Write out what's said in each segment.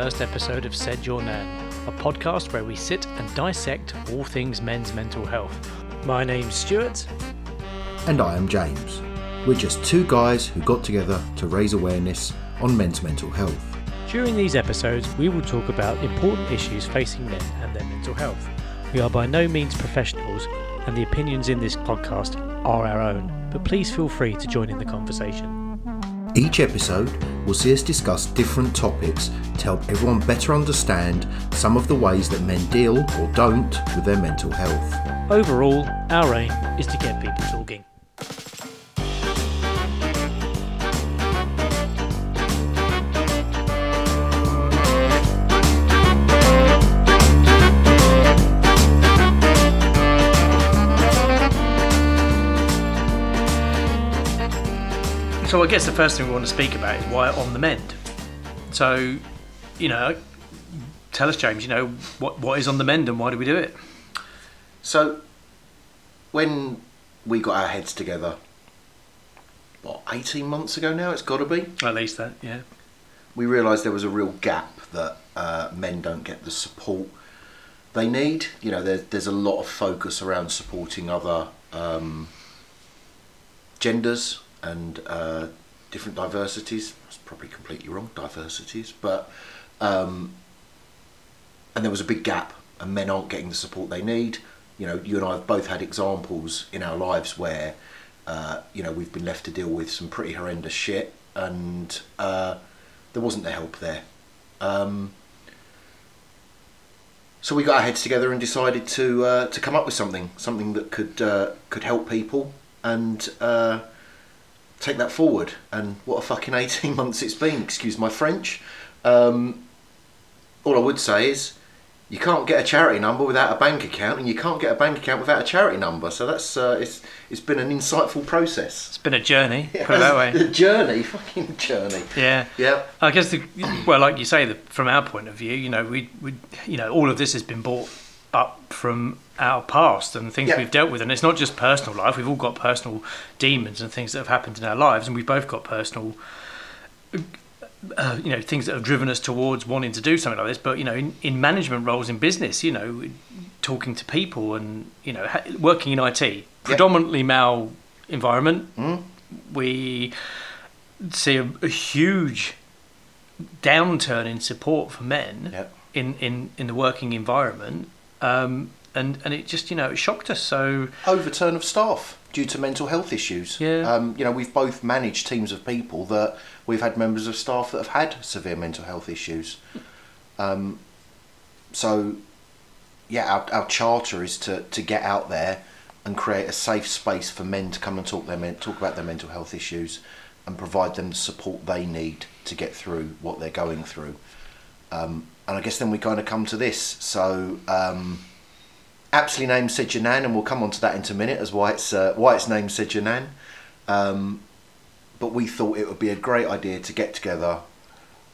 welcome to the first episode of Said Your Nan, a podcast where we sit and dissect all things men's mental health. My name's Stuart. And I am James. We're just two guys who got together to raise awareness on men's mental health. During these episodes, we will talk about important issues facing men and their mental health. We are by no means professionals, and the opinions in this podcast are our own, but please feel free to join in the conversation. Each episode will see us discuss different topics to help everyone better understand some of the ways that men deal or don't with their mental health. Overall, our aim is to get people talking. So I guess the first thing we want to speak about is why on the mend. So, you know, tell us, James. You know, what what is on the mend and why do we do it? So, when we got our heads together, what, 18 months ago now, it's got to be, At least that, yeah. we realised there was a real gap that uh, men don't get the support they need. You know, there, there's a lot of focus around supporting other um, genders and uh, different diversities. That's probably completely wrong, diversities, but um, and there was a big gap, and men aren't getting the support they need. You know, you and I have both had examples in our lives where uh, you know we've been left to deal with some pretty horrendous shit, and uh, there wasn't the help there. Um, so we got our heads together and decided to uh, to come up with something, something that could uh, could help people and uh, take that forward. And what a fucking eighteen months it's been. Excuse my French. Um, all I would say is you can't get a charity number without a bank account, and you can't get a bank account without a charity number. So that's uh, it's it's been an insightful process. It's been a journey, put it that way. The journey, fucking journey. Yeah. Yeah. I guess the well, like you say, the, from our point of view, you know, we, we, you know, all of this has been brought up from our past and things Yeah. we've dealt with, and it's not just personal life. We've all got personal demons and things that have happened in our lives, and we've both got personal, uh, you know, things that have driven us towards wanting to do something like this. But you know, in, in management roles in business, you know, talking to people and you know, ha- working in IT, predominantly male environment, Mm. we see a, a huge downturn in support for men in, in, in the working environment. Um, and, and it just, you know, it shocked us. So, overturn of staff due to mental health issues. Yeah. Um, you know, we've both managed teams of people that we've had members of staff that have had severe mental health issues. Um, so, yeah, our, our charter is to, to get out there and create a safe space for men to come and talk their men, talk about their mental health issues and provide them the support they need to get through what they're going through. Um, and I guess then we kind of come to this. So, um, aptly named Said Your Nan and we'll come on to that in a minute as why it's uh, why it's named Said Your Nan Um, but we thought it would be a great idea to get together,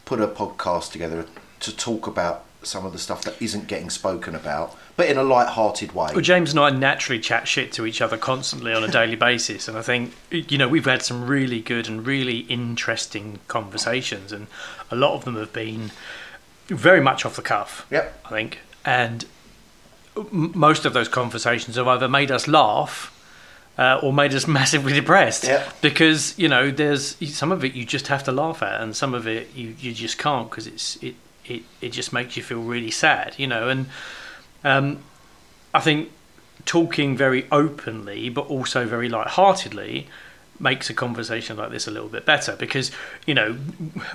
put a podcast together to talk about some of the stuff that isn't getting spoken about, but in a light-hearted way. well, James and I naturally chat shit to each other constantly on a daily basis. And I think, you know, we've had some really good and really interesting conversations. And a lot of them have been very much off the cuff. Yep. I think, and m- most of those conversations have either made us laugh uh, or made us massively depressed. Yeah. Because you know, there's some of it you just have to laugh at, and some of it you, you just can't because it's it, it it just makes you feel really sad. You know, and um, I think talking very openly but also very light-heartedly makes a conversation like this a little bit better because you know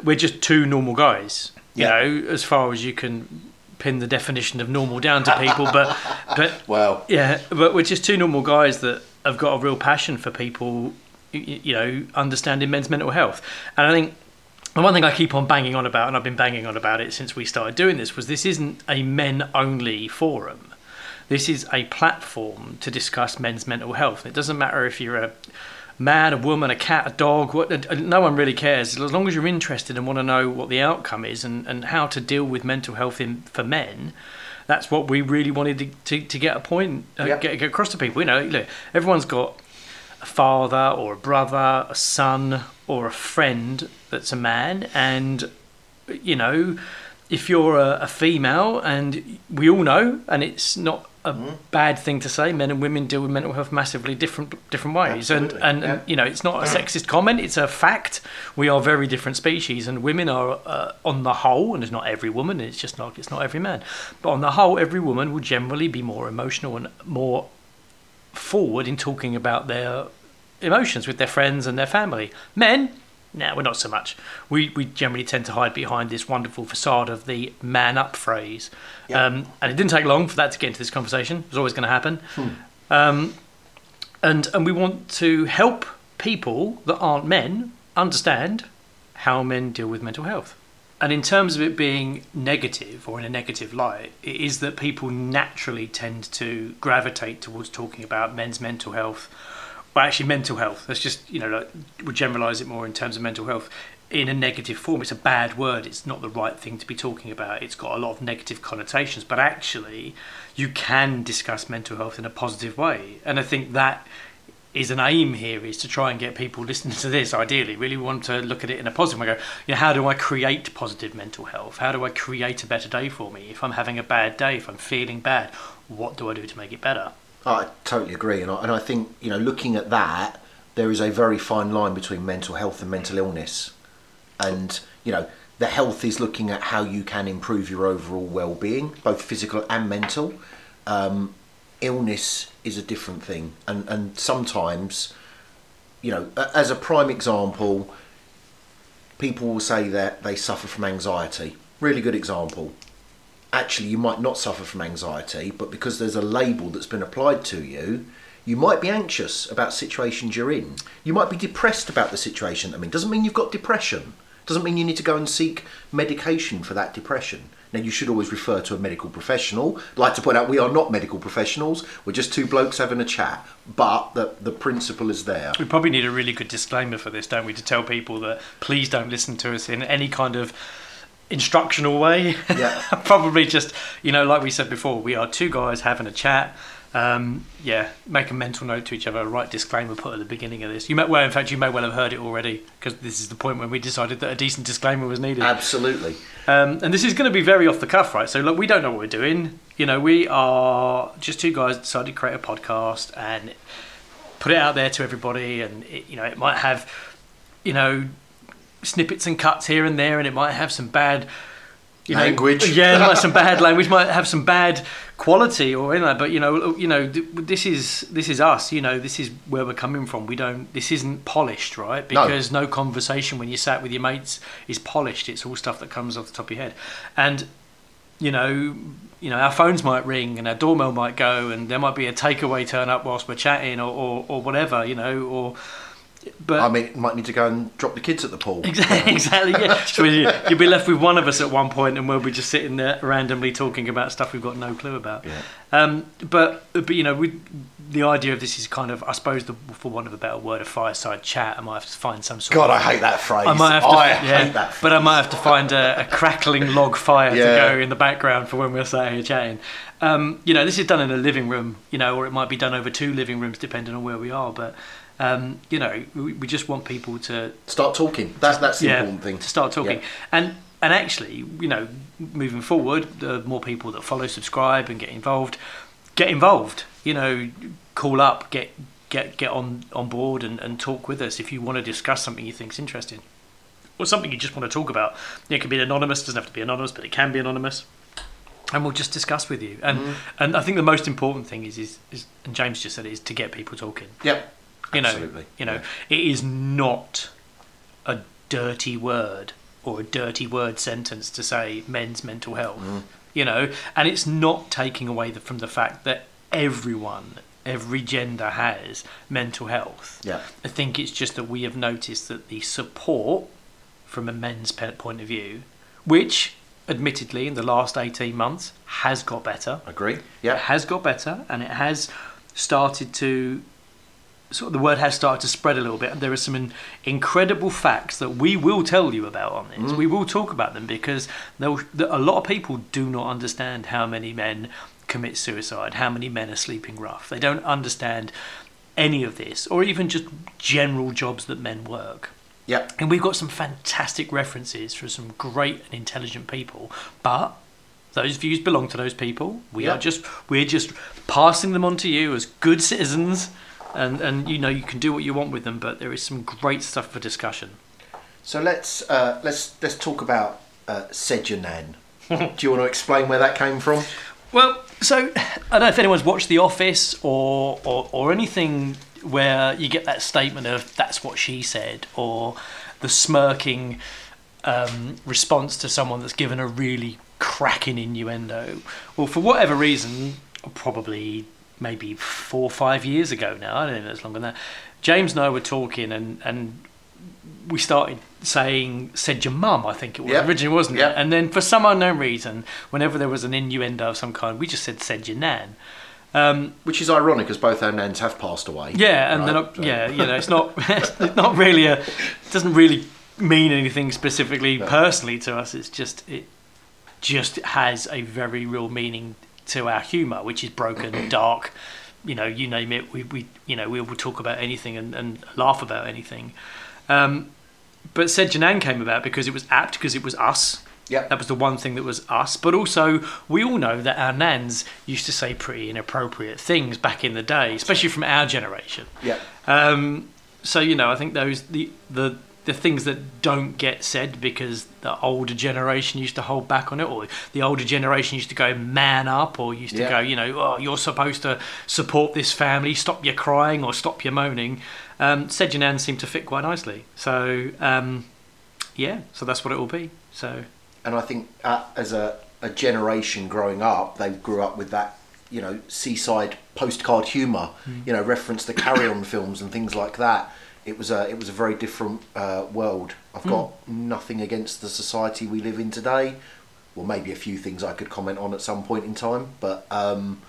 we're just two normal guys you Yeah. know as far as you can pin the definition of normal down to people but but Well, yeah but we're just two normal guys that have got a real passion for people you know understanding men's mental health and i think the one thing I keep on banging on about, and I've been banging on about it since we started doing this, was this isn't a men only forum. This is a platform to discuss men's mental health. And it doesn't matter if you're a man, a woman, a cat, a dog, what, no one really cares. As long as you're interested and want to know what the outcome is and, and how to deal with mental health in, for men, that's what we really wanted to, to, to get a point, uh, get, get across to people. You know, look, everyone's got a father or a brother, a son or a friend that's a man, and you know, if you're a, a female, and we all know, and it's not a Mm. bad thing to say, men and women deal with mental health massively different different ways, Absolutely, and and, yeah. and you know, it's not a sexist comment; it's a fact. We are very different species, and women are, uh, on the whole, and it's not every woman. It's just not it's not every man, but on the whole, every woman will generally be more emotional and more forward in talking about their emotions with their friends and their family. Men, no, we're not so much. We we generally tend to hide behind this wonderful facade of the man up phrase. Yeah. Um, and it didn't take long for that to get into this conversation. It was always going to happen. Um, and and we want to help people that aren't men understand how men deal with mental health. And in terms of it being negative or in a negative light, it is that people naturally tend to gravitate towards talking about men's mental health. Well, actually, mental health. Let's just you know like, we'll generalise it more in terms of mental health in a negative form. It's a bad word. It's not the right thing to be talking about. It's got a lot of negative connotations. But actually, you can discuss mental health in a positive way, and I think that is an aim here is to try and get people listening to this ideally really want to look at it in a positive way go you know how do i create positive mental health how do i create a better day for me if i'm having a bad day if i'm feeling bad what do i do to make it better I totally agree, and I, and I think you know, looking at that, there is a very fine line between mental health and mental illness, and you know, the health is looking at how you can improve your overall well-being, both physical and mental. Um, illness is a different thing, and and sometimes, you know, as a prime example, people will say that they suffer from anxiety. Really good example actually you might not suffer from anxiety, but because there's a label that's been applied to you, you might be anxious about situations you're in. You might be depressed about the situation. I mean, doesn't mean you've got depression. Doesn't mean you need to go and seek medication for that depression. Now, you should always refer to a medical professional. I'd like to point out we are not medical professionals. We're just two blokes having a chat, but the, the principle is there. we probably need a really good disclaimer for this don't we to tell people that please don't listen to us in any kind of instructional way Yeah. probably just you know like we said before we are two guys having a chat um, yeah make a mental note to each other write disclaimer put at the beginning of this you may well in fact you may well have heard it already because this is the point when we decided that a decent disclaimer was needed Absolutely. um, and this is going to be very off the cuff, right? So, look, we don't know what we're doing. You know, we are just two guys decided to create a podcast and put it out there to everybody. And, it, you know, it might have, you know, snippets and cuts here and there, and it might have some bad. You know, Language. yeah, it might have some bad language, might have some bad quality or anything. But you know, you know, this is this is us. You know, this is where we're coming from. We don't. This isn't polished, right? No. Because no conversation when you sat with your mates is polished. It's all stuff that comes off the top of your head, and you know, you know, our phones might ring and our doorbell might go, and there might be a takeaway turn up whilst we're chatting, or, or, or whatever, you know, or. But I mean, might need to go and drop the kids at the pool. Exactly, exactly. Yeah. So you- you'll be left with one of us at one point, and we'll be just sitting there randomly talking about stuff we've got no clue about. Yeah. Um, but but you know, we, the idea of this is kind of, I suppose, the, for want of a better word, a fireside chat. I might have to find some sort. God, of, I hate that phrase. I might have to, I yeah, hate that. but I might have to find a, a crackling log fire Yeah. to go in the background for when we're sat here chatting. Um, you know, this is done in a living room, you know, or it might be done over two living rooms, depending on where we are. But um, you know, we, we just want people to Start talking. That's that's the important thing. to start talking. Yeah. And and actually, you know, moving forward, the more people that follow, subscribe, and get involved, get involved. You know, call up, get get get on on board, and, and talk with us if you want to discuss something you think's interesting, or something you just want to talk about. It can be anonymous, doesn't have to be anonymous, but it can be anonymous. And we'll just discuss with you. And Mm-hmm. and I think the most important thing is, is is and James just said it is to get people talking Yep. You know, Absolutely. you know, Yeah. it is not a dirty word or a dirty word sentence to say men's mental health, Mm. you know, and it's not taking away the, from the fact that everyone, every gender has mental health. Yeah. I think it's just that we have noticed that the support from a men's point of view, which admittedly in the last 18 months has got better, Agree. Yeah. it has got better and it has started to sort of the word has started to spread a little bit and there are some in, incredible facts that we will tell you about on this mm. we will talk about them because there, a lot of people do not understand how many men commit suicide how many men are sleeping rough they don't understand any of this or even just general jobs that men work Yeah. And we've got some fantastic references from some great and intelligent people, but those views belong to those people. We Yeah. are just we're just passing them on to you as good citizens, and and you know you can do what you want with them. But there is some great stuff for discussion. So let's uh, let's let's talk about uh. Do you want to explain where that came from? Well, so I don't know if anyone's watched The Office or, or or anything where you get that statement of "that's what she said" or the smirking um, response to someone that's given a really cracking innuendo. Well, for whatever reason, probably maybe four or five years ago now. I don't know if it's longer than that. James and I were talking, and and we started saying "said your mum," I think it was Yeah. originally, wasn't Yeah. it? And then for some unknown reason, whenever there was an innuendo of some kind, we just said "said your nan." Um, Which is ironic, as both our nans have passed away. yeah, and Right, then uh, so- yeah, you know, it's not it's not really a it doesn't really mean anything specifically No. personally to us. It's just it just has a very real meaning to our humour, which is broken, dark. You know, you name it. We, we you know we will talk about anything and, and laugh about anything. Um, but Said Your Nan came about because it was apt because it was us. Yep. That was the one thing that was us. But also, we all know that our nans used to say pretty inappropriate things back in the day, especially from our generation. Yeah. Um, so you know, I think those the the the things that don't get said because the older generation used to hold back on it, or the older generation used to go man up, or used to Yeah. go, you know, oh, you're supposed to support this family, stop your crying or stop your moaning. Um, Janan seemed to fit quite nicely. So um, yeah, so that's what it will be. So and I think uh, as a, a generation growing up, they grew up with that, you know, seaside postcard humour, Hmm. you know, reference to carry-on films and things like that. It was a it was a very different uh, world. I've got Hmm. nothing against the society we live in today. Well, maybe a few things I could comment on at some point in time, but um,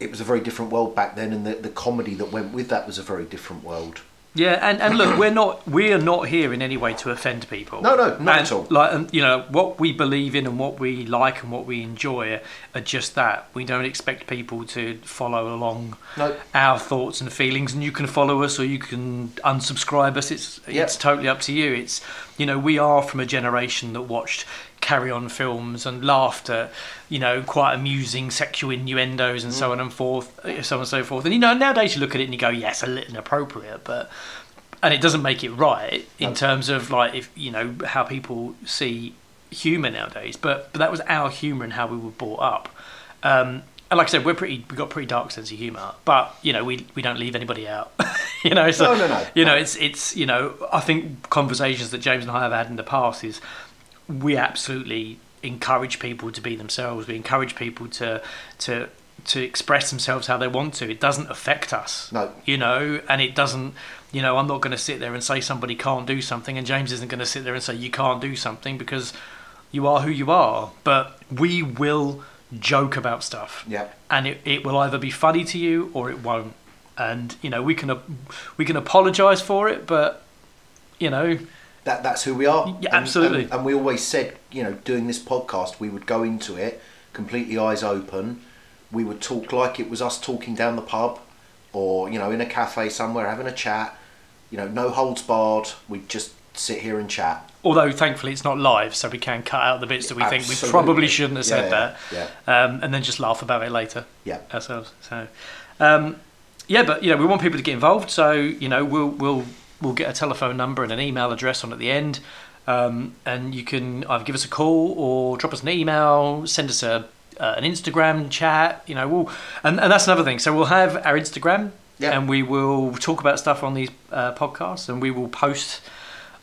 it was a very different world back then, and the, the comedy that went with that was a very different world. Yeah, and, and look, we're not we're not here in any way to offend people. No, no, not And, at all. Like, and, you know, what we believe in and what we like and what we enjoy are just that. We don't expect people to follow along No. our thoughts and feelings, and you can follow us or you can unsubscribe us. It's Yep. it's totally up to you. It's you know, we are from a generation that watched carry on films and laughed at you know quite amusing sexual innuendos and Mm. so on and forth uh, so on and so forth and you know nowadays you look at it and you go yes a little inappropriate but and it doesn't make it right in terms of like if you know how people see humor nowadays but but that was our humor and how we were brought up um and like I said, we're pretty. We've got pretty dark sense of humour, but you know, we we don't leave anybody out. you know, so No, no, no, you know, it's it's you know, I think conversations that James and I have had in the past is we absolutely encourage people to be themselves. We encourage people to to to express themselves how they want to. It doesn't affect us. No. You know, and it doesn't. You know, I'm not going to sit there and say somebody can't do something, and James isn't going to sit there and say you can't do something because you are who you are. But we will joke about stuff Yeah. and it, it will either be funny to you or it won't and you know we can we can apologize for it but you know that that's who we are. Yeah, And- absolutely. And, and we always said, you know, doing this podcast, we would go into it completely eyes open. We would talk like it was us talking down the pub, or you know, in a cafe somewhere having a chat. You know, no holds barred. We'd just sit here and chat. although thankfully it's not live so we can cut out the bits that we think we probably shouldn't have said Yeah, that yeah. um, and then just laugh about it later Yeah. ourselves so um, yeah but you know we want people to get involved so you know we'll we'll we'll get a telephone number and an email address on at the end um, and you can either give us a call or drop us an email send us a uh, an Instagram chat you know we'll and, and that's another thing so we'll have our Instagram Yeah. and we will talk about stuff on these uh, podcasts and we will post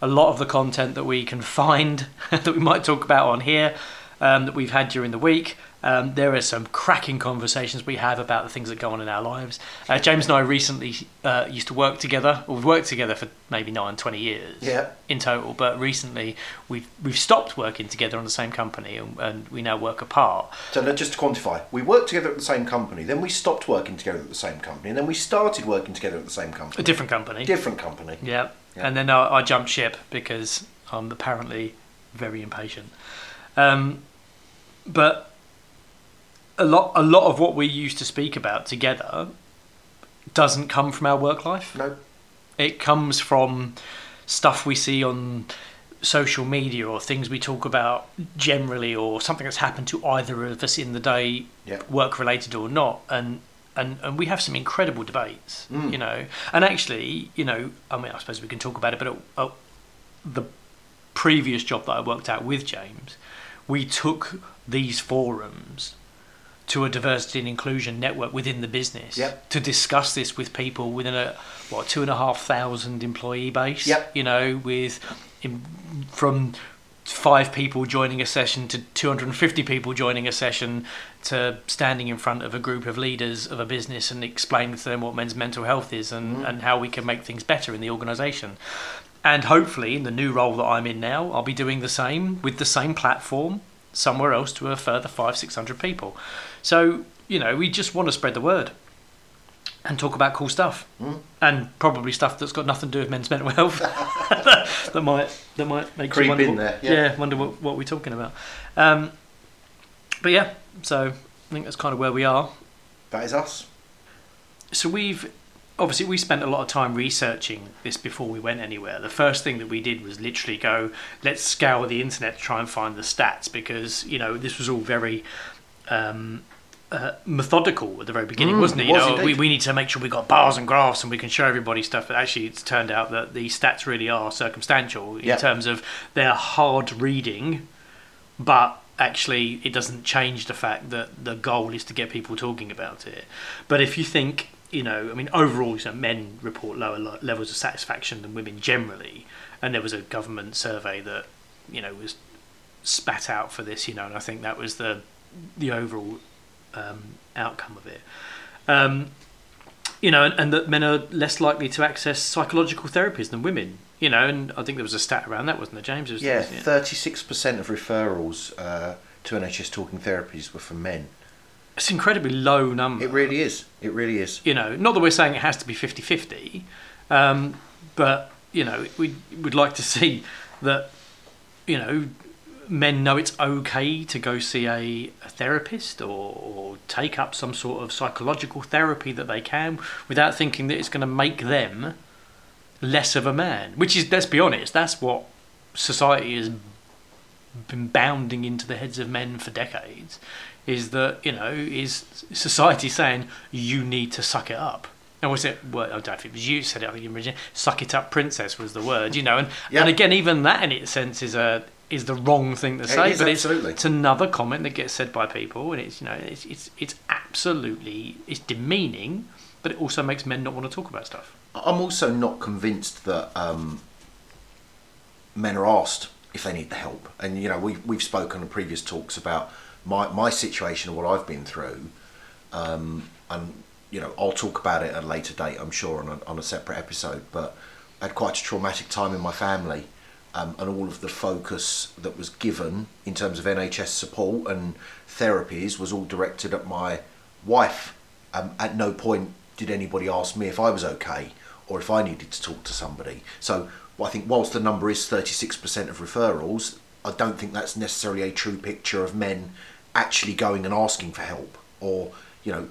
a lot of the content that we can find that we might talk about on here um, that we've had during the week. Um, there are some cracking conversations we have about the things that go on in our lives. Uh, James and I recently uh, used to work together. Or we've worked together for maybe nine, 20 years Yeah. in total. But recently we've we've stopped working together on the same company and, and we now work apart. So now just to quantify, we worked together at the same company, then we stopped working together at the same company, and then we started working together at the same company. A different company. Different company. Yeah. Yeah. And then I, I jumped ship because I'm apparently very impatient. Um, but a lot, a lot of what we used to speak about together doesn't come from our work life. No. It comes from stuff we see on social media or things we talk about generally or something that's happened to either of us in the day Yep. work related or not and and and we have some incredible debates Mm. you know and actually you know i mean i suppose we can talk about it but uh, the previous job that i worked out with james we took these forums to a diversity and inclusion network within the business Yep. to discuss this with people within a what two and a half thousand employee base Yep. you know with in, from five people joining a session to 250 people joining a session to standing in front of a group of leaders of a business and explaining to them what men's mental health is and, mm. and how we can make things better in the organisation. And hopefully, in the new role that I'm in now, I'll be doing the same with the same platform somewhere else to a further five, six hundred people. So, you know, we just want to spread the word and talk about cool stuff Mm. and probably stuff that's got nothing to do with men's mental health that might that might make Creep you wonder in what, there, yeah. wonder what, what we're talking about um, but yeah so I think that's kind of where we are That is us. so we've obviously we spent a lot of time researching this before we went anywhere the first thing that we did was literally go let's scour the internet to try and find the stats because you know this was all very um, uh, methodical at the very beginning Mm, wasn't it you was know we, we need to make sure we got bars and graphs and we can show everybody stuff but actually it's turned out that the stats really are circumstantial in Yeah. terms of they're hard reading but actually it doesn't change the fact that the goal is to get people talking about it. But if you think, you know, I mean, overall, you know, men report lower lo- levels of satisfaction than women generally, and there was a government survey that, you know, was spat out for this, you know, and I think that was the the overall um, outcome of it. Um, you know, and, and that men are less likely to access psychological therapies than women. You know, and I think there was a stat around that, wasn't there, James? Was- Yeah, thirty-six percent of referrals uh, to NHS talking therapies were from men. It's an incredibly low number. It really is. It really is. you know, not that we're saying it has to be 50 50, um, but, you know, we would like to see that, you know, men know it's okay to go see a, a therapist or, or take up some sort of psychological therapy that they can without thinking that it's going to make them less of a man. Which is, let's be honest, that's what society has been bounding into the heads of men for decades is that you know is society saying you need to suck it up and was it well, I don't know if it was you said it I think originally suck it up princess was the word you know and Yeah. and again even that in its sense is a is the wrong thing to say but it's, absolutely. it's another comment that gets said by people and it's you know it's it's, it's absolutely it's demeaning but it also makes men not want to talk about stuff I'm also not convinced that um, men are asked if they need the help. And you know, we've we've spoken in previous talks about my my situation and what I've been through. Um, and you know, I'll talk about it at a later date, I'm sure, on a, on a separate episode. But I had quite a traumatic time in my family, um, and all of the focus that was given in terms of NHS support and therapies was all directed at my wife. Um, at no point did anybody ask me if I was okay or if I needed to talk to somebody. So I think whilst the number is 36% of referrals, I don't think that's necessarily a true picture of men actually going and asking for help or, you know,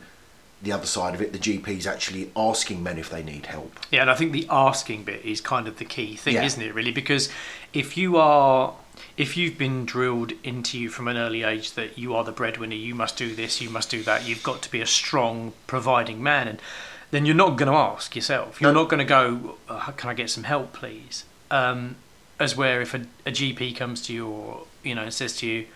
the other side of it, the GPs actually asking men if they need help. Yeah, and I think the asking bit is kind of the key thing, Yeah. isn't it? Really, because if you are, if you've been drilled into you from an early age that you are the breadwinner, you must do this, you must do that, you've got to be a strong, providing man, and then you're not going to ask yourself. You're No. not going to go, uh, "Can I get some help, please?" Um, as where if a, a GP comes to you or you know says to you,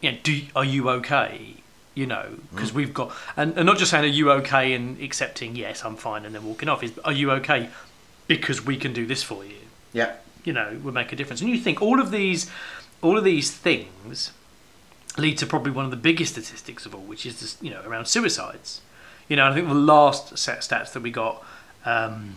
you know, do are you okay? You know, because we've got and, and not just saying are you okay and accepting yes I'm fine and then walking off is are you okay because we can do this for you. Yeah. You know, would make a difference. And you think all of these, all of these things, lead to probably one of the biggest statistics of all, which is this, you know around suicides. You know, I think the last set of stats that we got um,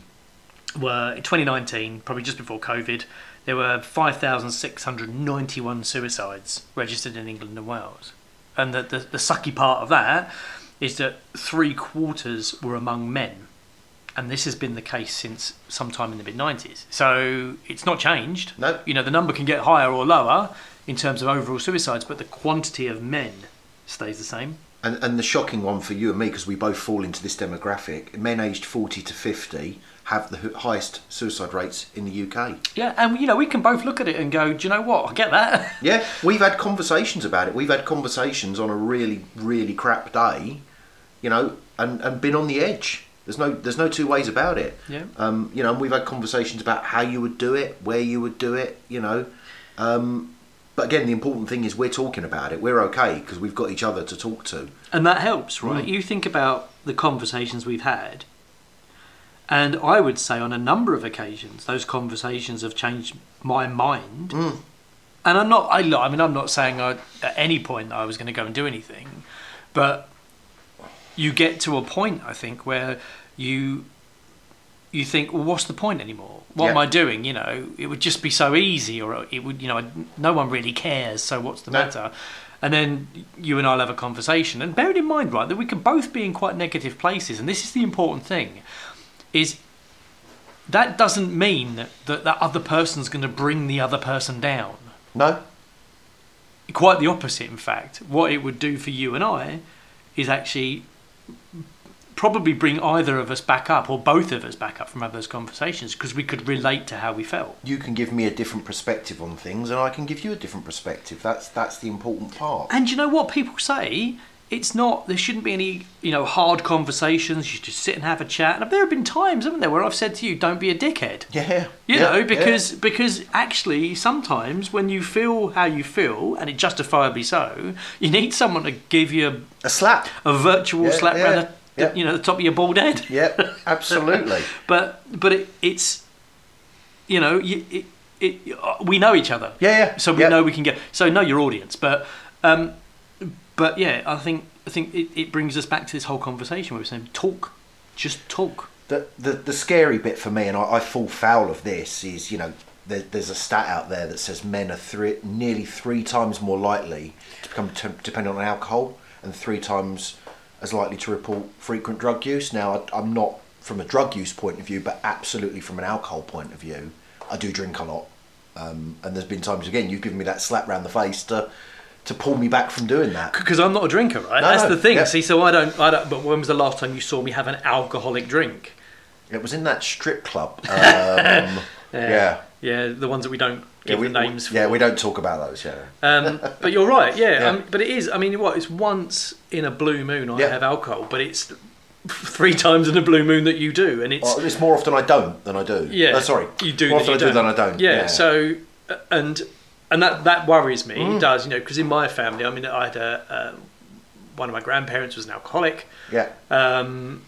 were in 2019, probably just before COVID. There were 5,691 suicides registered in England and Wales. And the, the, the sucky part of that is that three quarters were among men. And this has been the case since sometime in the mid 90s. So it's not changed. No. You know, the number can get higher or lower in terms of overall suicides, but the quantity of men stays the same. And, and the shocking one for you and me, because we both fall into this demographic, men aged 40 to 50 have the highest suicide rates in the UK. Yeah, and you know we can both look at it and go, do you know what? I get that. Yeah, we've had conversations about it. We've had conversations on a really, really crap day, you know, and, and been on the edge. There's no, there's no two ways about it. Yeah. Um, you know, and we've had conversations about how you would do it, where you would do it, you know. Um, but again, the important thing is we're talking about it. We're okay because we've got each other to talk to. And that helps, right? Mm. You think about the conversations we've had, and I would say on a number of occasions, those conversations have changed my mind. Mm. And I'm not, I, I mean, I'm not saying I, at any point I was going to go and do anything, but you get to a point, I think, where you you think, well, what's the point anymore? What am I doing? You know, it would just be so easy, or it would, you know, no one really cares. So what's the No. matter? And then you and I'll have a conversation. And bearing in mind, right, that we can both be in quite negative places, and this is the important thing, is that doesn't mean that that other person's going to bring the other person down. No? Quite the opposite, in fact. What it would do for you and I is actually probably bring either of us back up or both of us back up from having those conversations because we could relate to how we felt. You can give me a different perspective on things, and I can give you a different perspective. That's that's the important part. And you know what people say? It's not. There shouldn't be any, you know, hard conversations. You just sit and have a chat. And there have been times, haven't there, where I've said to you, "Don't be a dickhead." Yeah. You yeah, know, yeah. because because actually sometimes when you feel how you feel, and it justifiably so, you need someone to give you a slap. a, a virtual Yeah, slap yeah, the, you know, the top of your bald head. Yeah, absolutely. But but it, it's, you know, it, it, we know each other. Yeah, yeah. So we yeah. know we can get. So know your audience, but um, but yeah, I think I think it, it brings us back to this whole conversation where we're saying talk, just talk. The, the the scary bit for me, and I, I fall foul of this, is you know there's a stat out there that says men are three, nearly three times more likely to become t- dependent on alcohol, and three times as likely to report frequent drug use. Now, I, I'm not from a drug use point of view, but absolutely from an alcohol point of view, I do drink a lot, um, and there's been times again you've given me that slap round the face to to pull me back from doing that. Because I'm not a drinker, right? No, That's the thing. yeah. See, so I don't, I don't. But when was the last time you saw me have an alcoholic drink? It was in that strip club. Um, yeah. yeah, the ones that we don't Yeah, give we, the names for. yeah, we don't talk about those. Yeah, Um, but you're right, yeah. Yeah. Um, but it is. I mean, what? It's once in a blue moon I Yeah. have alcohol, but it's three times in a blue moon that you do, and it's well, it's more often I don't than I do. yeah. Uh, sorry, you do. more often I do than I don't. Yeah. So, uh, and and that that worries me. Mm. It does, you know, because in my family, I mean, I had a, uh, one of my grandparents was an alcoholic. yeah, um,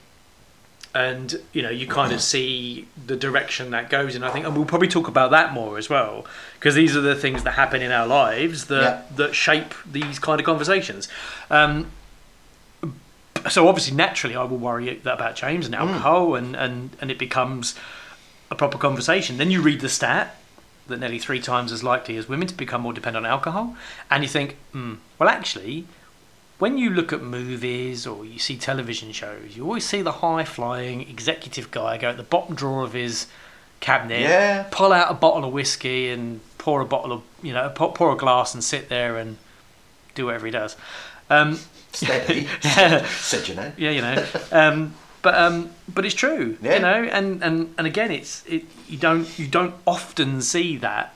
and you know you kind of see the direction that goes in. I think, and we'll probably talk about that more as well, because these are the things that happen in our lives that that shape these kind of conversations. Um, so obviously, naturally, I will worry about James and alcohol, and, and and it becomes a proper conversation. Then you read the stat that nearly three times as likely as women to become more dependent on alcohol, and you think, hmm, well, actually, when you look at movies or you see television shows, you always see the high flying executive guy go at the bottom drawer of his cabinet, Yeah. pull out a bottle of whiskey and pour a bottle of, you know, pour, pour a glass and sit there and do whatever he does. Um, steady. Yeah. Said you know. yeah, you know. Um, but um, but it's true, Yeah. you know. And, and, and again, it's it you don't you don't often see that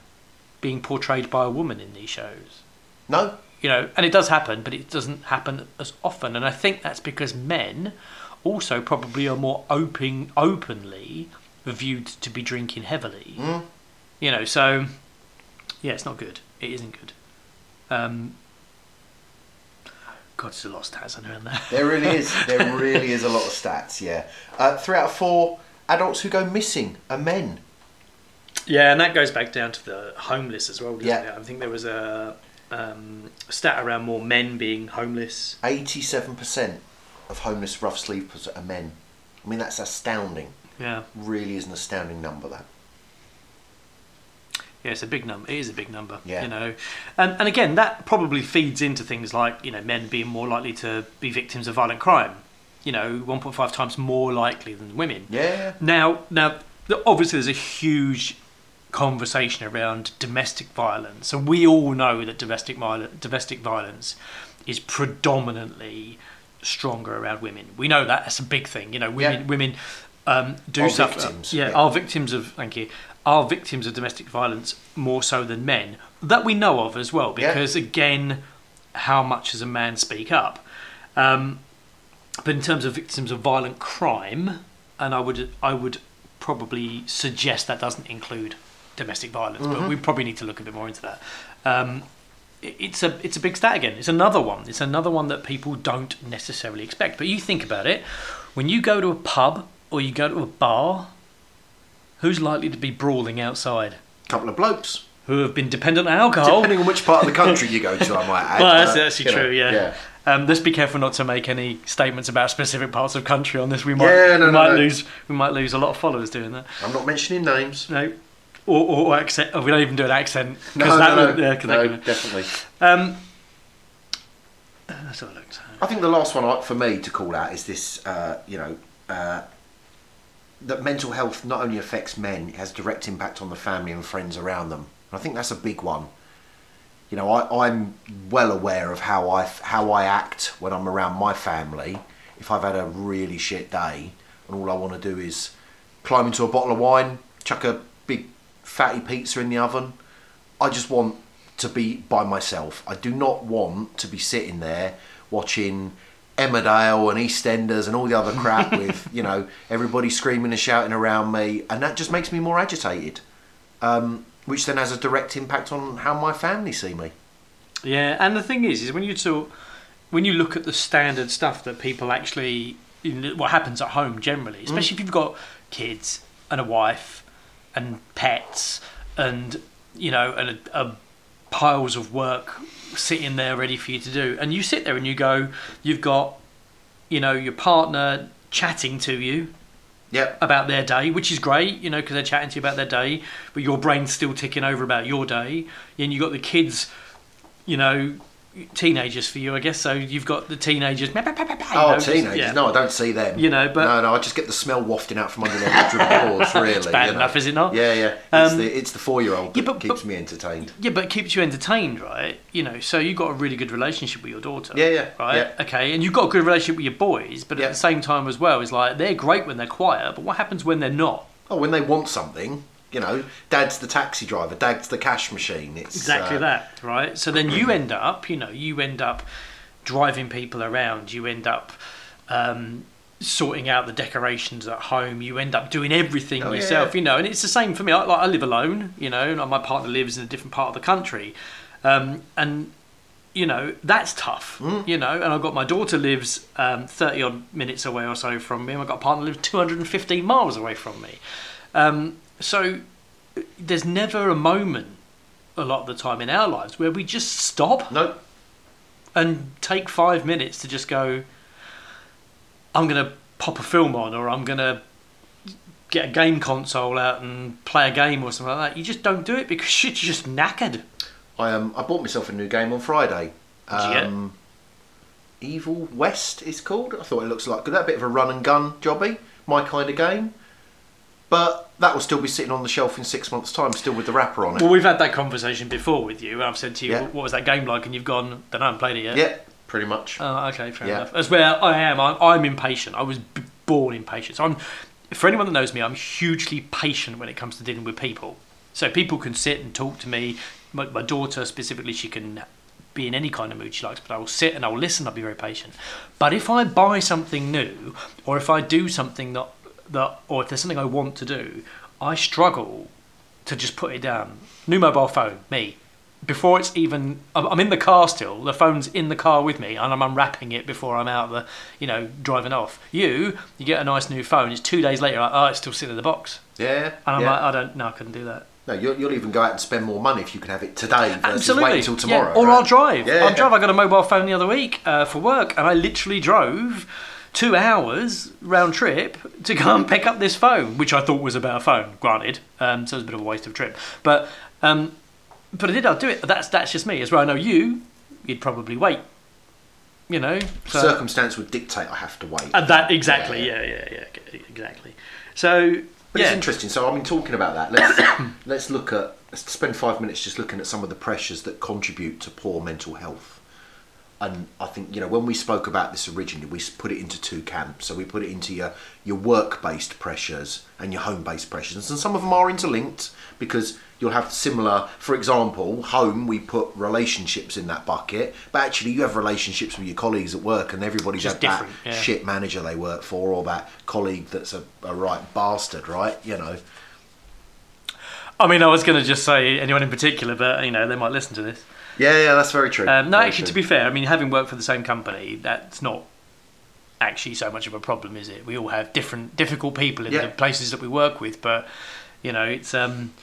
being portrayed by a woman in these shows No, you know, and it does happen, but it doesn't happen as often. And I think that's because men also probably are more open, openly viewed to be drinking heavily. Mm. You know, so yeah, it's not good. It isn't good. Um, God, there's a lot of stats on around there. there really is. There really is a lot of stats. Yeah, uh, three out of four adults who go missing are men. Yeah, and that goes back down to the homeless as well, doesn't Yeah. it? I think there was a um, stat around more men being homeless. Eighty-seven percent of homeless rough sleepers are men. I mean, that's astounding. Yeah, Really is an astounding number. That. Yeah, it's a big number. It is a big number. Yeah. You know, and and again, that probably feeds into things like you know men being more likely to be victims of violent crime. You know, 1.5 times more likely than women. Yeah. Now, now, obviously, there's a huge conversation around domestic violence, and we all know that domestic violence, domestic violence is predominantly stronger around women. We know that that's a big thing. You know, women Yeah. women um, do Are suffer. victims, yeah, yeah. are victims of thank you. Are victims of domestic violence more so than men that we know of as well. Yeah. Because again, how much does a man speak up? Um, but in terms of victims of violent crime, and I would I would probably suggest that doesn't include domestic violence, but we probably need to look a bit more into that. Um, it- it's a it's a big stat again. It's another one. It's another one that people don't necessarily expect. But you think about it, when you go to a pub or you go to a bar, who's likely to be brawling outside? A couple of blokes. Who have been dependent on alcohol? Depending on which part of the country you go to, I might add. Well, that's actually you know, true. Yeah. Um, let's be careful not to make any statements about specific parts of country on this. We might, Yeah, no, we no, might no. lose, we might lose a lot of followers doing that. I'm not mentioning names. No, or, accent. Oh, we don't even do an accent No, no, that no, yeah, 'cause that definitely. Um, let's have a look. I think the last one for me to call out is this, uh, you know, uh, that mental health not only affects men, it has direct impact on the family and friends around them. And I think that's a big one. You know, I, I'm well aware of how I how I act when I'm around my family. If I've had a really shit day and all I want to do is climb into a bottle of wine, chuck a big fatty pizza in the oven, I just want to be by myself. I do not want to be sitting there watching Emmerdale and EastEnders and all the other crap with you know everybody screaming and shouting around me, and that just makes me more agitated. Um, which then has a direct impact on how my family see me. Yeah, and the thing is, is when you talk, when you look at the standard stuff that people actually, what happens at home generally, especially if you've got kids and a wife and pets and you know and a, a piles of work sitting there ready for you to do, and you sit there and you go, you've got, you know, your partner chatting to you Yep. about their day, which is great, you know, because they're chatting to you about their day, but your brain's still ticking over about your day. And you've got the kids, you know, teenagers for you, I guess. So you've got the teenagers. Oh, know, just- teenagers! yeah. No, I don't see them. You know, but- no, no, I just get the smell wafting out from under their bedroom doors. Really, It's bad you know. enough, is it not? Yeah, yeah. It's Um, the it's the four year old yeah, that but- keeps but- me entertained. Yeah, but it keeps you entertained, right? You know, so you've got a really good relationship with your daughter. Yeah, yeah, Right? yeah. Okay, and you've got a good relationship with your boys, but Yeah. at the same time as well, it's like they're great when they're quiet, but what happens when they're not? Oh, when they want something, you know, Dad's the taxi driver, Dad's the cash machine. It's Exactly uh, that, right? So then you end up, you know, you end up driving people around. You end up um, sorting out the decorations at home. You end up doing everything Oh, yourself, yeah. you know. And it's the same for me. I, like I live alone, you know. and My partner lives in a different part of the country, um, and you know that's tough, Mm. you know. And I've got my daughter lives um, thirty odd minutes away or so from me. And I've got a partner lives two hundred and fifteen miles away from me. Um, so there's never a moment a lot of the time in our lives where we just stop No, and take five minutes to just go i'm going to pop a film on or i'm going to get a game console out and play a game or something like that you just don't do it because you're just knackered I um I bought myself a new game on Friday. What'd you get? Um, Evil West is called. I thought it looks like that bit of a run and gun jobby, my kind of game. But that will still be sitting on the shelf in six months' time, still with the wrapper on it. well we've had that conversation before with you i've said to you Yeah. what was that game like and you've gone don't I haven't played it yet yeah, pretty much. Oh, okay, fair Yeah. enough. As where I am, I'm, I'm impatient. I was b- born impatient. So I'm, for anyone that knows me, I'm hugely patient when it comes to dealing with people. So people can sit and talk to me. My, my daughter specifically, she can be in any kind of mood she likes, but I will sit and I will listen. I'll be very patient. But if I buy something new, or if I do something that that, or if there's something I want to do, I struggle to just put it down. New mobile phone, me. Before it's even, I'm in the car still. The phone's in the car with me, and I'm unwrapping it before I'm out of the, you know, driving off. You, you get a nice new phone. It's two days later, like, oh, it's still sitting in the box, yeah, and I'm yeah. like, I don't, no, I couldn't do that. no, you'll, you'll even go out and spend more money if you can have it today versus Absolutely. wait until tomorrow. Yeah. Or right? I'll drive. Yeah, I'll yeah. drive. I got a mobile phone the other week uh, for work, and I literally drove two hours round trip to go and pick up this phone, which I thought was about a phone. Granted, um, so it was a bit of a waste of a trip, but um, but I did. I'll do it. That's that's just me. As well, I know you. You'd probably wait. You know. So, Circumstance would dictate I have to wait. and that exactly. Yeah, yeah, yeah, exactly. So But it's interesting. So I mean, talking about that, let's let's look at let's spend five minutes just looking at some of the pressures that contribute to poor mental health. And I think you know when we spoke about this originally, we put it into two camps. So we put it into your your work-based pressures and your home-based pressures, and some of them are interlinked because you'll have similar. For example, home we put relationships in that bucket, but actually you have relationships with your colleagues at work, and everybody's Just that yeah. shit manager they work for, or that colleague that's a, a right bastard, right? You know. I mean, I was going to just say anyone in particular, but you know they might listen to this. Yeah, yeah, that's very true. Um, no, Very actually, true. to be fair, I mean, having worked for the same company, that's not actually so much of a problem, is it? We all have different, difficult people in Yeah. the places that we work with, but you know, it's. Um,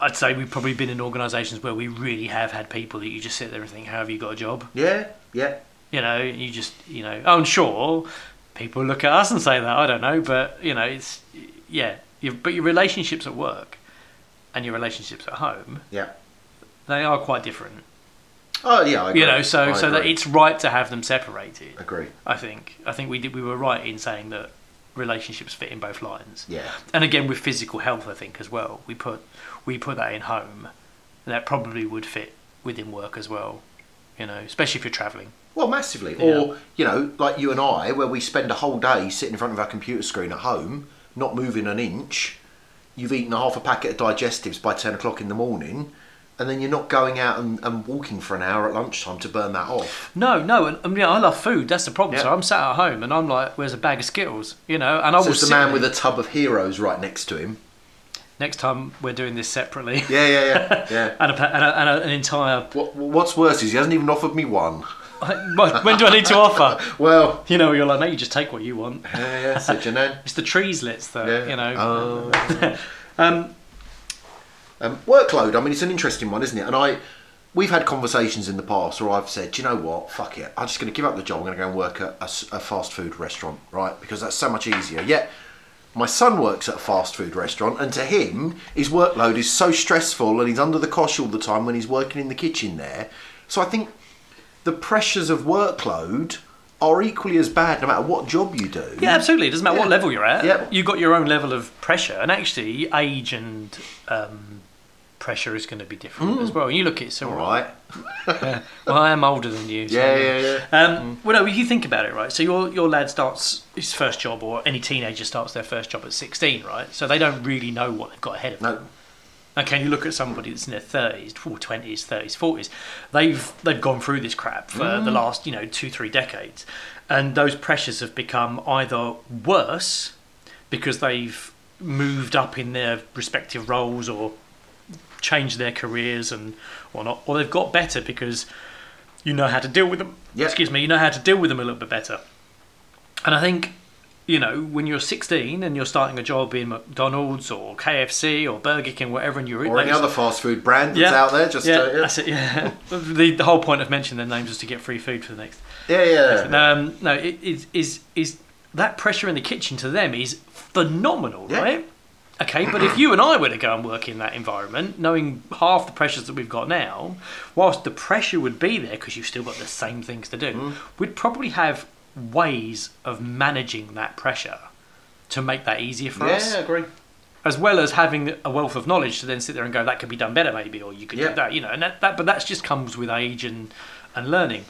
I'd say we've probably been in organisations where we really have had people that you just sit there and think, "How have you got a job?" Yeah, yeah, You know, you just, you know, oh, and sure, people look at us and say that. I don't know, but you know, it's yeah. but your relationships at work and your relationships at home, yeah. they are quite different. Oh, yeah. I agree. You know, so I so that it's right to have them separated. agree. I think. I think we did. We were right in saying that relationships fit in both lines. Yeah, And again, with physical health, I think as well, we put we put that in home. That probably would fit within work as well. You know, especially if you're travelling. well, massively. Yeah. Or you know, like you and I, where we spend a whole day sitting in front of our computer screen at home, not moving an inch. You've eaten a half a packet of digestives by ten o'clock in the morning, and then you're not going out and, and walking for an hour at lunchtime to burn that off. No, no, and I mean, I love food. That's the problem. So I'm sat at home and I'm like, "Where's a bag of Skittles?" You know, and I So it's the man there. with a tub of heroes right next to him. Next time we're doing this separately, Yeah, yeah, yeah, yeah. and, a, and, a, and a, an entire. What, what's worse is he hasn't even offered me one. When do I need to offer? Well, You know, you're like, no, you just take what you want. yeah, yeah, Janan. It's the treeslets that Yeah. you know. Oh. Um, Um, workload. I mean, it's an interesting one, isn't it? And I, we've had conversations in the past where I've said, "Do you know what? Fuck it. I'm just going to give up the job. I'm going to go and work at a fast food restaurant, right? Because that's so much easier." Yet, my son works at a fast food restaurant, and to him, his workload is so stressful, and he's under the cosh all the time when he's working in the kitchen there. So I think the pressures of workload are equally as bad no matter what job you do. yeah, absolutely. It doesn't matter what level you're at. Yeah. You've got your own level of pressure, and actually, age and um, pressure is going to be different as well. You look at it, so All right. Well, I am older than you. So. Yeah, yeah, yeah. Um, Well, no, if you think about it, right? So your your lad starts his first job, or any teenager starts their first job at sixteen, right? So they don't really know what they've got ahead of them. Okay, you look at somebody that's in their thirties, twenties, thirties, forties. They've they've gone through this crap for Mm. the last you know two three decades, and those pressures have become either worse because they've moved up in their respective roles or changed their careers and or not, or they've got better because you know how to deal with them. Yeah. Excuse me, you know how to deal with them a little bit better. And I think you know, when you're 16 and you're starting a job in McDonald's or KFC or Burger King, whatever, and you're Or any other fast food brand that's Yeah. out there. Just yeah, uh, yeah. that's it. Yeah, the, the whole point of mentioning their names was to get free food for the next. yeah, yeah. Um, no, it is is is that pressure in the kitchen to them is phenomenal, Yeah. right? Okay, but if you and I were to go and work in that environment, knowing half the pressures that we've got now, whilst the pressure would be there because you've still got the same things to do, Mm. we'd probably have ways of managing that pressure to make that easier for yeah, us Yeah, I agree. as well as having a wealth of knowledge to then sit there and go that could be done better maybe or you could Yeah. do that you know and that, that but that just comes with age and and learning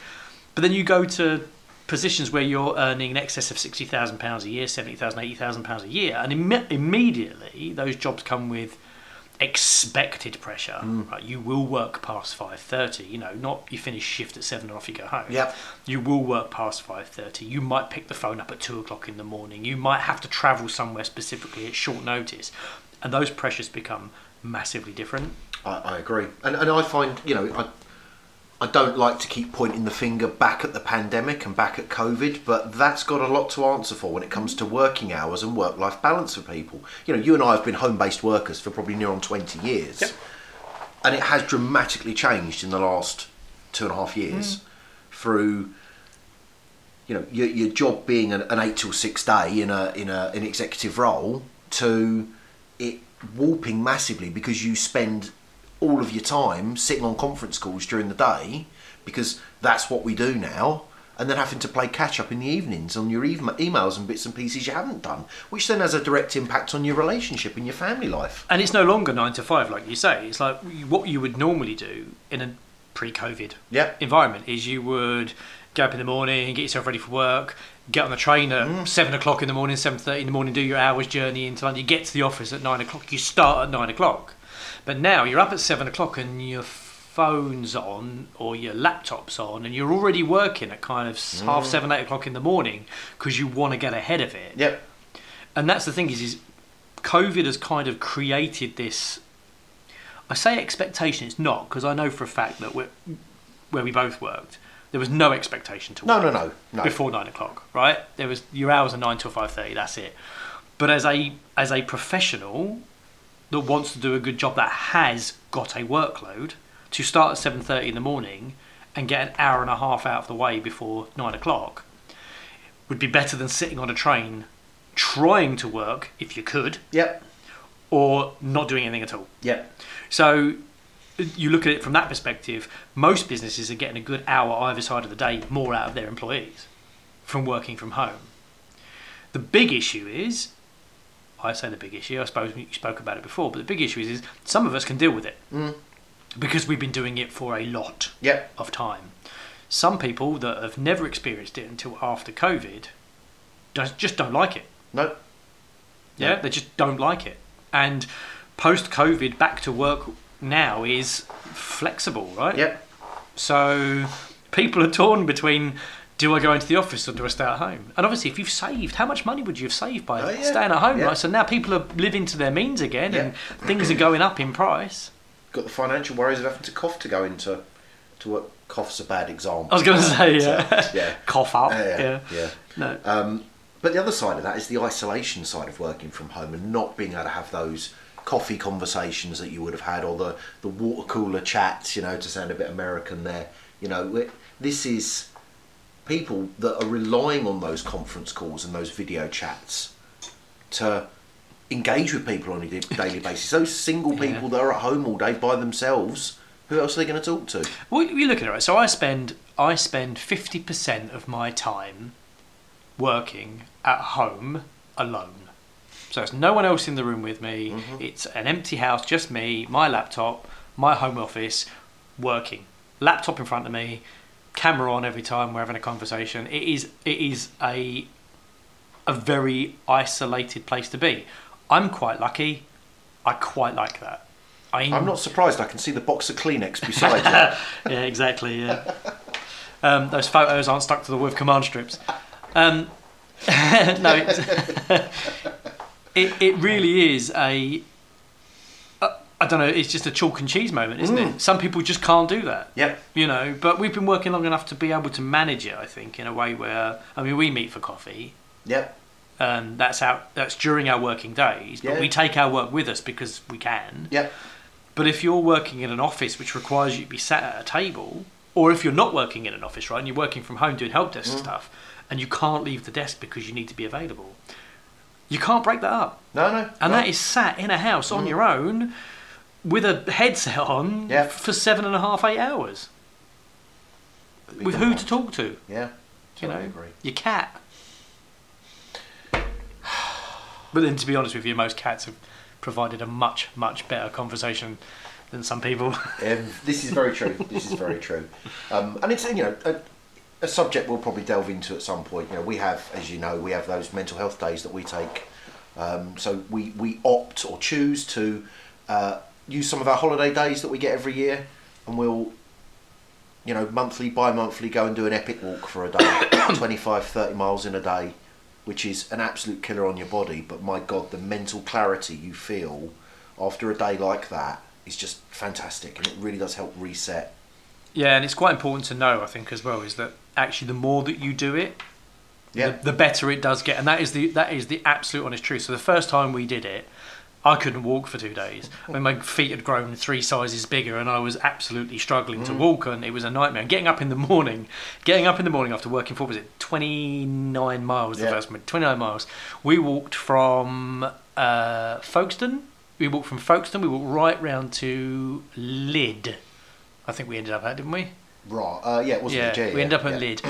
but then you go to positions where you're earning in excess of 60,000 pounds a year 70,000 80,000 pounds a year and imme- immediately those jobs come with expected pressure Mm. right? You will work past 5:30 you know not you finish shift at 7 and off you go home. Yep. you will work past 5.30 you might pick the phone up at 2 o'clock in the morning. You might have to travel somewhere specifically at short notice. And those pressures become massively different. I, I agree, and and I find you know I I don't like to keep pointing the finger back at the pandemic and back at COVID, but that's got a lot to answer for when it comes to working hours and work life balance for people. You know, you and I have been home based workers for probably near on twenty years, Yep. and it has dramatically changed in the last two and a half years hmm. through. You know, your, your job being an, an eight till six day in a in a an executive role to it warping massively because you spend all of your time sitting on conference calls during the day because that's what we do now and then having to play catch up in the evenings on your ema- emails and bits and pieces you haven't done, which then has a direct impact on your relationship and your family life. And it's no longer nine to five, like you say. It's like what you would normally do in a pre-COVID Yeah. environment is you would get up in the morning, get yourself ready for work, get on the train at Mm. seven o'clock in the morning, seven thirty in the morning, do your hours journey into London. You get to the office at nine o'clock. You start at nine o'clock, but now you're up at seven o'clock and your phone's on or your laptop's on, and you're already working at kind of s mm. half seven, eight o'clock in the morning because you want to get ahead of it. Yep. And that's the thing is, is COVID has kind of created this. I say expectation. It's not because I know for a fact that we're, where we both worked, there was no expectation to No, work no, no, no. before nine o'clock. Right? There was your hours are nine till five thirty. That's it. But as a as a professional that wants to do a good job that has got a workload to start at seven thirty in the morning and get an hour and a half out of the way before nine o'clock would be better than sitting on a train trying to work if you could Yep. or not doing anything at all. Yep. So you look at it from that perspective, most businesses are getting a good hour either side of the day more out of their employees from working from home. The big issue is, I say the big issue, I suppose you spoke about it before, but the big issue is, is some of us can deal with it Mm. because we've been doing it for a lot Yep. of time. Some people that have never experienced it until after COVID just, just don't like it. No. Yeah, they just don't like it. And post COVID, back to work now is flexible, right? Yep. So people are torn between do I go into the office or do I stay at home? And obviously, if you've saved, how much money would you have saved by Oh, yeah. staying at home? Yeah. Right? So now people are living to their means again and things are going up in price. Got the financial worries of having to cough to go into to work. Cough's a bad example. I was going to say, yeah. Yeah. Cough up. Yeah. Yeah. yeah. No. Um, but the other side of that is the isolation side of working from home and not being able to have those coffee conversations that you would have had or the, the water cooler chats, you know, to sound a bit American there. You know, this is people that are relying on those conference calls and those video chats to engage with people on a daily basis. Those single Yeah. people that are at home all day by themselves, who else are they going to talk to? Well, you look at it, right? So I spend I spend fifty percent of my time working at home alone. So it's no one else in the room with me. Mm-hmm. It's an empty house, just me, my laptop, my home office, working. Laptop in front of me, camera on every time we're having a conversation. It is it is a a very isolated place to be. I'm quite lucky. I quite like that. I I'm not surprised. I can see the box of Kleenex beside you. yeah, exactly. Yeah. Um, those photos aren't stuck to the with command strips. Um, no, it's, it it really is a. don't know. It's just a chalk and cheese moment, isn't it? Mm. Some people just can't do that. Yep. You know, but we've been working long enough to be able to manage it. I think in a way where I mean, we meet for coffee. Yep. And that's our that's during our working days, but Yeah. we take our work with us because we can. Yep. But if you're working in an office which requires you to be sat at a table, or if you're not working in an office, right, and you're working from home doing help desk mm. stuff, and you can't leave the desk because you need to be available, you can't break that up. No, no. And no. that is sat in a house on mm. your own with a headset on Yeah. for seven and a half, eight hours. With who to talk to, Yeah. you know? Agree. Your cat. But then, to be honest with you, most cats have provided a much, much better conversation than some people. Um, this is very true. This is very true. Um, and it's you know a, a subject we'll probably delve into at some point. You know, we have, as you know, we have those mental health days that we take. Um, so we we opt or choose to uh, use some of our holiday days that we get every year, and we'll you know monthly, bi-monthly go and do an epic walk for a day, 25, 30 miles in a day, which is an absolute killer on your body. But my God, the mental clarity you feel after a day like that is just fantastic, and it really does help reset. Yeah, and it's quite important to know, I think, as well, is that actually the more that you do it, Yeah, the, the better it does get, and that is the that is the absolute honest truth. So the first time we did it, I couldn't walk for two days. I mean, my feet had grown three sizes bigger, and I was absolutely struggling to walk, and it was a nightmare. And getting up in the morning, getting up in the morning after working for was it twenty nine miles the Yeah. first one, twenty nine miles. We walked from uh, Folkestone. We walked from Folkestone. We walked right round to Lydd. I think we ended up at, didn't we? Right. Uh, yeah, it wasn't yeah, the G. we ended up yeah. in Lydd,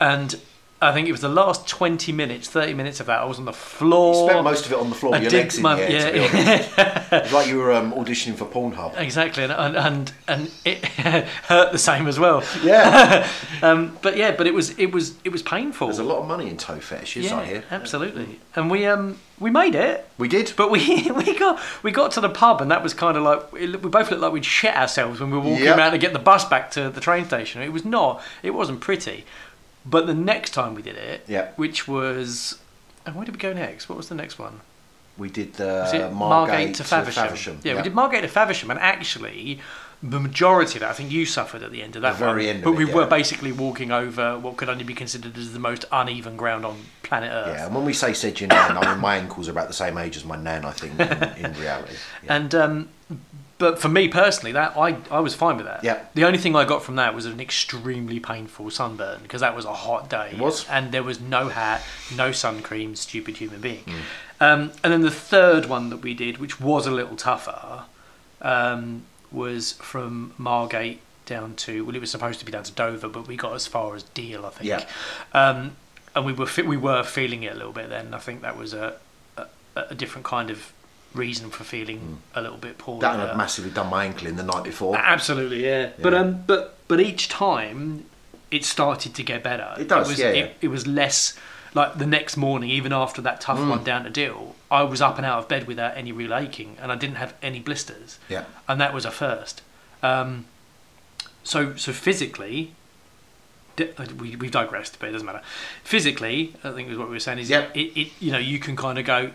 and I think it was the last twenty minutes, thirty minutes of that. I was on the floor. Spent most of it on the floor I your legs in my- the air, to yeah. honest. It's like you were um, auditioning for Pornhub. Exactly, and and and, and it hurt the same as well. Yeah. Um, but yeah, but it was it was it was painful. There's a lot of money in toe fetishes, yeah, I hear. absolutely. And we um we made it, We did. but we we got we got to the pub, and that was kind of like we both looked like we'd shit ourselves when we were walking Yep. around to get the bus back to the train station. It was not, it wasn't pretty. But the next time we did it, Yeah. which was, and where did we go next? What was the next one? we did the it Margate, to Faversham? Yeah, Yeah, we did Margate to Faversham, and actually, the majority of that, I think you suffered at the end of that The very one. end of but it, we yeah. were basically walking over what could only be considered as the most uneven ground on planet Earth. Yeah, and when we say said your nan, I mean my ankles are about the same age as my nan, I think, in, in reality. Yeah. And um, but for me personally, that I I was fine with that. Yeah. The only thing I got from that was an extremely painful sunburn because that was a hot day. It was. and there was no hat, no sun cream. Stupid human being. Mm. Um, and then the third one that we did, which was a little tougher, um, was from Margate down to well, it was supposed to be down to Dover, but we got as far as Deal, I think. Yeah. Um, and we were we were feeling it a little bit then. I think that was a a, a different kind of reason for feeling a little bit poorly. Mm. that. I'd massively done my ankle in the night before. Absolutely, yeah. But um, but but each time it started to get better. It does, was, yeah, It, yeah. it was less like the next morning, even after that tough Mm. one down to Deal, I was up and out of bed without any real aching, and I didn't have any blisters, Yeah. and that was a first. Um, so so physically. uh, We, we've digressed, but it doesn't matter. Physically, I think is what we were saying is Yep. it, it you know you can kind of go,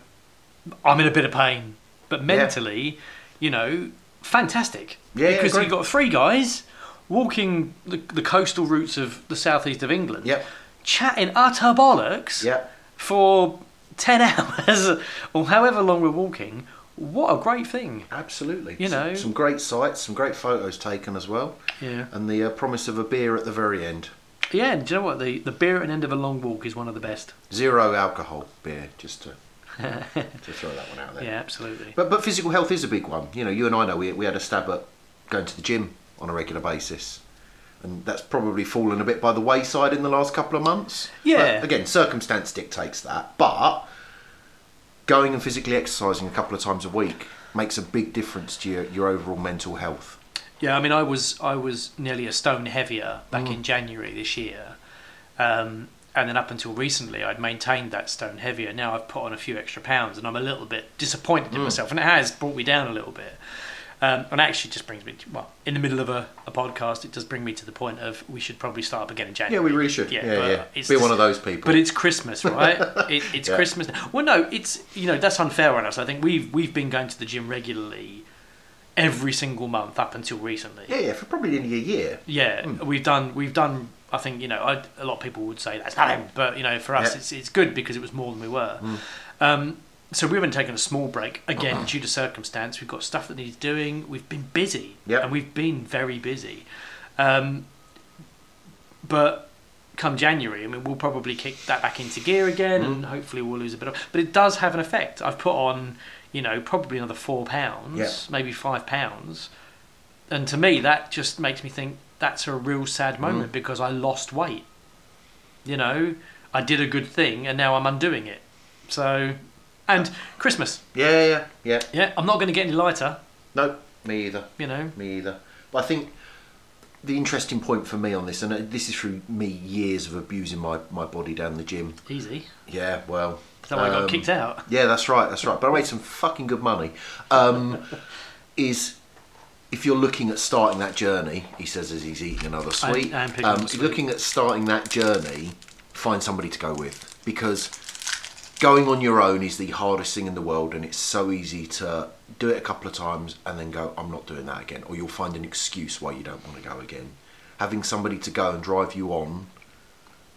I'm in a bit of pain, but mentally, you know, fantastic. Yeah, yeah, because great. you've got three guys walking the, the coastal routes of the southeast of England, Yep. chatting utter bollocks Yeah. for 10 hours or however long we're walking. What a great thing. Absolutely. You Some- know. some, great sights, some great photos taken as well, Yeah. and the uh, promise of a beer at the very end. Yeah, and do you know what? The, the beer at the end of a long walk is one of the best. Zero alcohol beer, just to to throw that one out there. Yeah, absolutely. But but physical health is a big one. You know, you and I know we we had a stab at going to the gym on a regular basis. And that's probably fallen a bit by the wayside in the last couple of months. Yeah. But again, circumstance dictates that. But going and physically exercising a couple of times a week makes a big difference to your, your overall mental health. Yeah, I mean, I was I was nearly a stone heavier back Mm. in January this year, um, and then up until recently, I'd maintained that stone heavier. Now I've put on a few extra pounds, and I'm a little bit disappointed Mm. in myself, and it has brought me down a little bit. Um, and actually, just brings me to, well in the middle of a, a podcast. It does bring me to the point of we should probably start up again in January. Yeah, we really should. Yeah, yeah. but it's Be just- one of those people. But it's Christmas, right? it, it's Yeah. Christmas. Well, no, it's you know that's unfair on us. I think we've we've been going to the gym regularly every single month up until recently. yeah, yeah, for probably nearly a year. Yeah, we've done we've done. I think you know I, a lot of people would say that's nothing, but you know for us Yeah. it's it's good because it was more than we were. Um, so we haven't taken a small break again due to circumstance. We've got stuff that needs doing. We've been busy, Yep. and we've been very busy. Um, but come January, I mean, we'll probably kick that back into gear again, and hopefully we'll lose a bit of. But it does have an effect. I've put on, you know, probably another four pounds, Yeah. maybe five pounds, and to me that just makes me think that's a real sad moment because I lost weight. You know, I did a good thing, and now I'm undoing it. So, and Christmas, Yeah, yeah, yeah. yeah. I'm not going to get any lighter. No, me either. You know, Me either. But I think the interesting point for me on this, and this is through me years of abusing my, my body down the gym. easy. Yeah, well. Is that why I got um, kicked out? Yeah, that's right, that's right. But I made some fucking good money. Um, is if you're looking at starting that journey, he says as he's eating another sweet. and picking um, if sweet. you're looking at starting that journey, find somebody to go with because going on your own is the hardest thing in the world, and it's so easy to do it a couple of times and then go, "I'm not doing that again," or you'll find an excuse why you don't want to go again. Having somebody to go and drive you on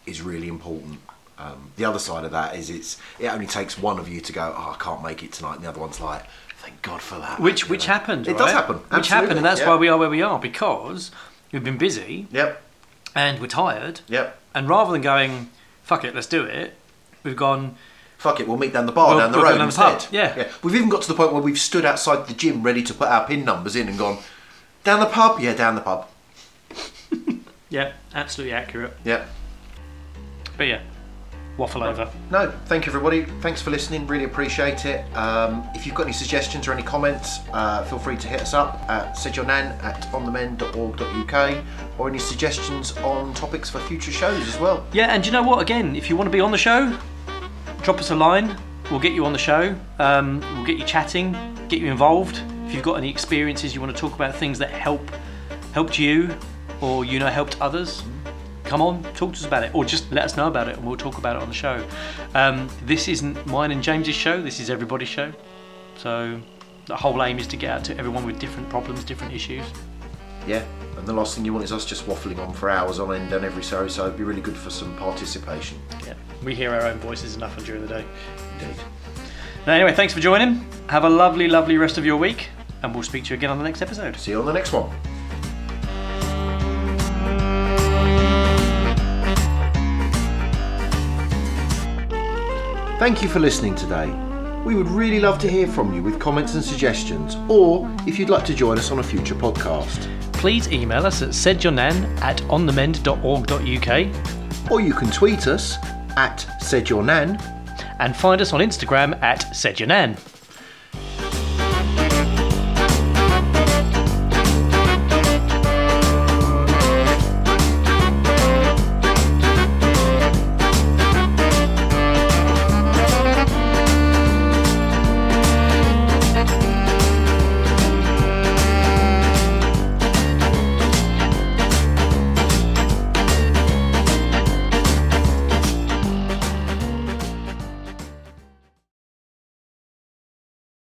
is really important. Um, the other side of that is it's it only takes one of you to go, oh, I can't make it tonight, and the other one's like, thank God for that. Which which know. happened. It right? does happen. Which happened, and that's yeah. why we are where we are because we've been busy Yep, and we're tired. yep. And rather than going, fuck it, let's do it, we've gone, Fuck it, we'll meet down the bar We'll- down the we'll road down the instead. yeah. We've even got to the point where we've stood outside the gym ready to put our pin numbers in and gone, down the pub? Yeah, down the pub. Yeah, absolutely accurate. Yeah. But yeah, waffle over. No, thank you everybody. Thanks for listening. Really appreciate it. Um, if you've got any suggestions or any comments, uh, feel free to hit us up at saidyournan at onthemend.org.uk or any suggestions on topics for future shows as well. Yeah, and do you know what? Again, if you want to be on the show, drop us a line. We'll get you on the show. Um, we'll get you chatting, get you involved. If you've got any experiences you want to talk about, things that help helped you, or you know helped others, come on, talk to us about it, or just let us know about it, and we'll talk about it on the show. Um, this isn't mine and James's show. This is everybody's show. So the whole aim is to get out to everyone with different problems, different issues. Yeah, and the last thing you want is us just waffling on for hours on end on every show, so it'd be really good for some participation. Yeah, we hear our own voices enough during the day. Indeed. Now, anyway, thanks for joining. Have a lovely, lovely rest of your week, and we'll speak to you again on the next episode. See you on the next one. Thank you for listening today. We would really love to hear from you with comments and suggestions, or if you'd like to join us on a future podcast. Please email us at saidyournan at onthemend.org.uk Or you can tweet us at saidyournan and find us on Instagram at saidyournan.